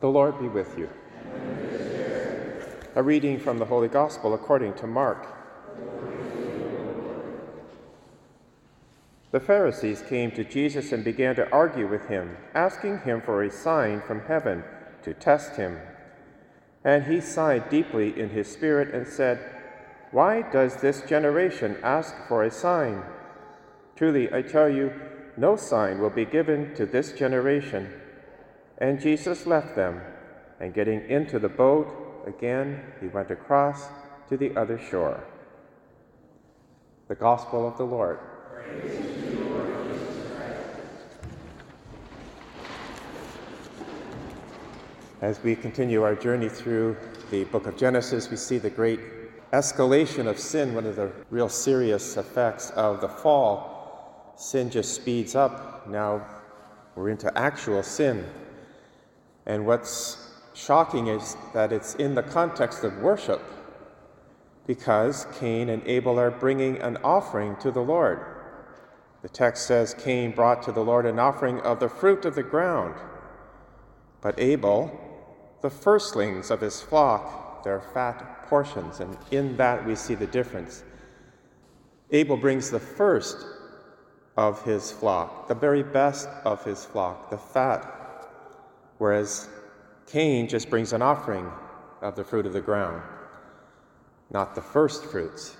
The Lord be with you. A reading from the Holy Gospel according to Mark. The Pharisees came to Jesus and began to argue with him, asking him for a sign from heaven to test him. And he sighed deeply in his spirit and said, Why does this generation ask for a sign? Truly, I tell you, no sign will be given to this generation. And Jesus left them, and getting into the boat again, he went across to the other shore. The Gospel of the Lord. As we continue our journey through the book of Genesis, we see the great escalation of sin, one of the real serious effects of the fall. Sin just speeds up. Now we're into actual sin. And what's shocking is that it's in the context of worship because Cain and Abel are bringing an offering to the Lord. The text says Cain brought to the Lord an offering of the fruit of the ground, but Abel, the firstlings of his flock, their fat portions. And in that we see the difference. Abel brings the first of his flock, the very best of his flock, the fat whereas Cain just brings an offering of the fruit of the ground, not the first fruits.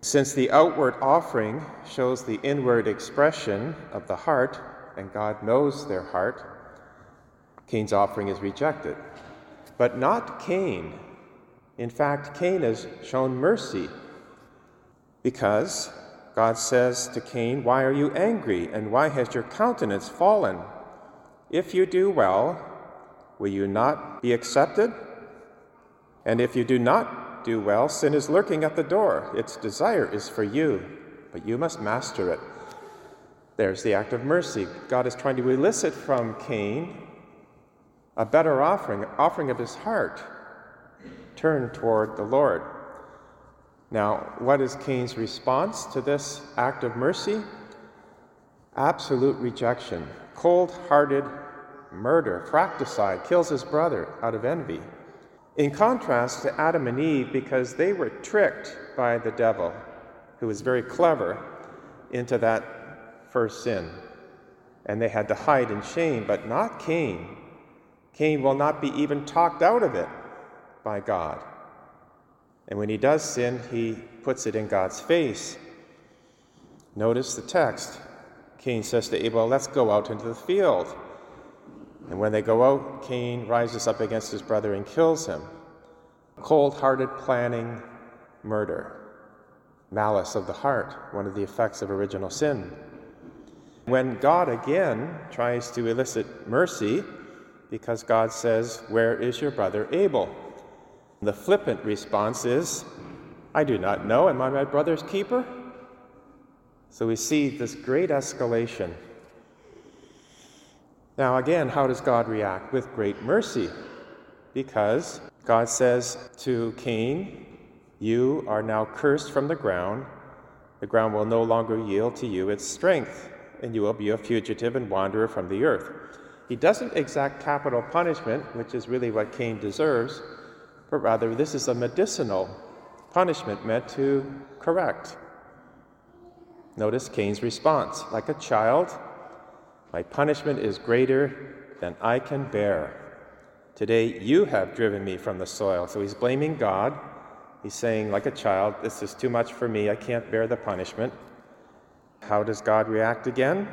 Since the outward offering shows the inward expression of the heart, and God knows their heart, Cain's offering is rejected. But not Cain. In fact, Cain has shown mercy because God says to Cain, Why are you angry, and why has your countenance fallen? If you do well, will you not be accepted? And if you do not do well, sin is lurking at the door. Its desire is for you, but you must master it. There's the act of mercy. God is trying to elicit from Cain a better offering, offering of his heart, turned toward the Lord. Now, what is Cain's response to this act of mercy? Absolute rejection cold hearted murder, fratricide, kills his brother out of envy. In contrast to Adam and Eve, because they were tricked by the devil, who was very clever, into that first sin. And they had to hide in shame, but not Cain. Cain will not be even talked out of it by God. And when he does sin, he puts it in God's face. Notice the text Cain says to Abel, Let's go out into the field. And when they go out, Cain rises up against his brother and kills him. Cold hearted planning, murder. Malice of the heart, one of the effects of original sin. When God again tries to elicit mercy, because God says, Where is your brother Abel? The flippant response is, I do not know. Am I my brother's keeper? So we see this great escalation. Now, again, how does God react? With great mercy. Because God says to Cain, You are now cursed from the ground. The ground will no longer yield to you its strength, and you will be a fugitive and wanderer from the earth. He doesn't exact capital punishment, which is really what Cain deserves, but rather this is a medicinal punishment meant to correct. Notice Cain's response like a child, my punishment is greater than I can bear. Today you have driven me from the soil. So he's blaming God. He's saying, like a child, this is too much for me. I can't bear the punishment. How does God react again?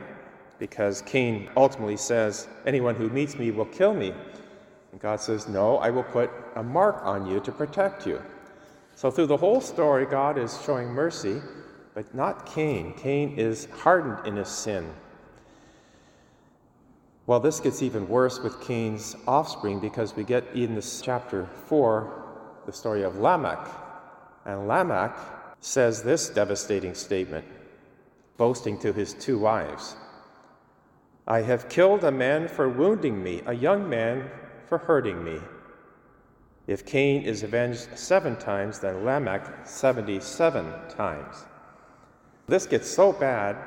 Because Cain ultimately says, Anyone who meets me will kill me. And God says, No, I will put a mark on you to protect you. So through the whole story, God is showing mercy but not Cain. Cain is hardened in his sin. Well, this gets even worse with Cain's offspring because we get in this chapter 4 the story of Lamech. And Lamech says this devastating statement, boasting to his two wives I have killed a man for wounding me, a young man for hurting me. If Cain is avenged seven times, then Lamech 77 times. This gets so bad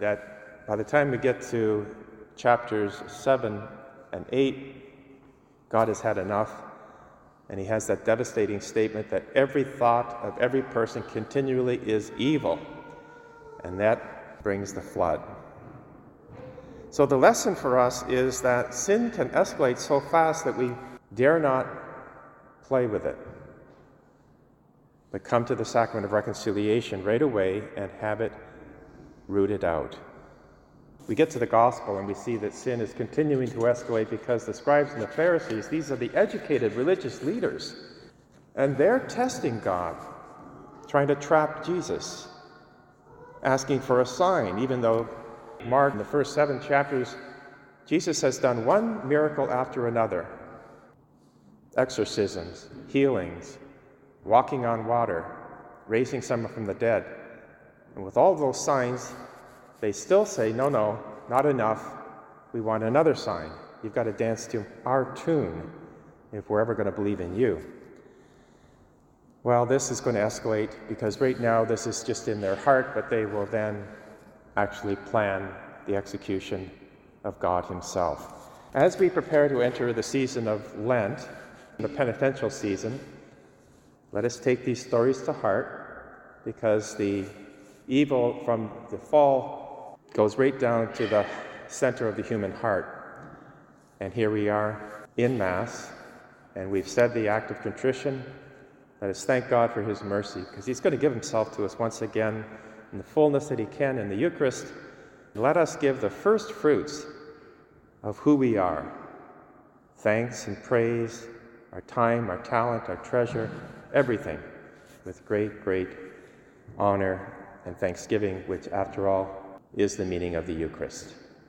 that by the time we get to chapters 7 and 8, God has had enough. And he has that devastating statement that every thought of every person continually is evil. And that brings the flood. So the lesson for us is that sin can escalate so fast that we dare not play with it, but come to the sacrament of reconciliation right away and have it rooted out. We get to the gospel and we see that sin is continuing to escalate because the scribes and the Pharisees, these are the educated religious leaders, and they're testing God, trying to trap Jesus, asking for a sign, even though Mark, in the first seven chapters, Jesus has done one miracle after another exorcisms, healings, walking on water, raising someone from the dead. And with all those signs, they still say, no, no, not enough. We want another sign. You've got to dance to our tune if we're ever going to believe in you. Well, this is going to escalate because right now this is just in their heart, but they will then actually plan the execution of God Himself. As we prepare to enter the season of Lent, the penitential season, let us take these stories to heart because the evil from the fall goes right down to the center of the human heart. And here we are in Mass, and we've said the act of contrition. Let us thank God for His mercy, because He's going to give Himself to us once again in the fullness that He can in the Eucharist. Let us give the first fruits of who we are thanks and praise, our time, our talent, our treasure, everything with great, great honor and thanksgiving, which, after all, is the meaning of the Eucharist.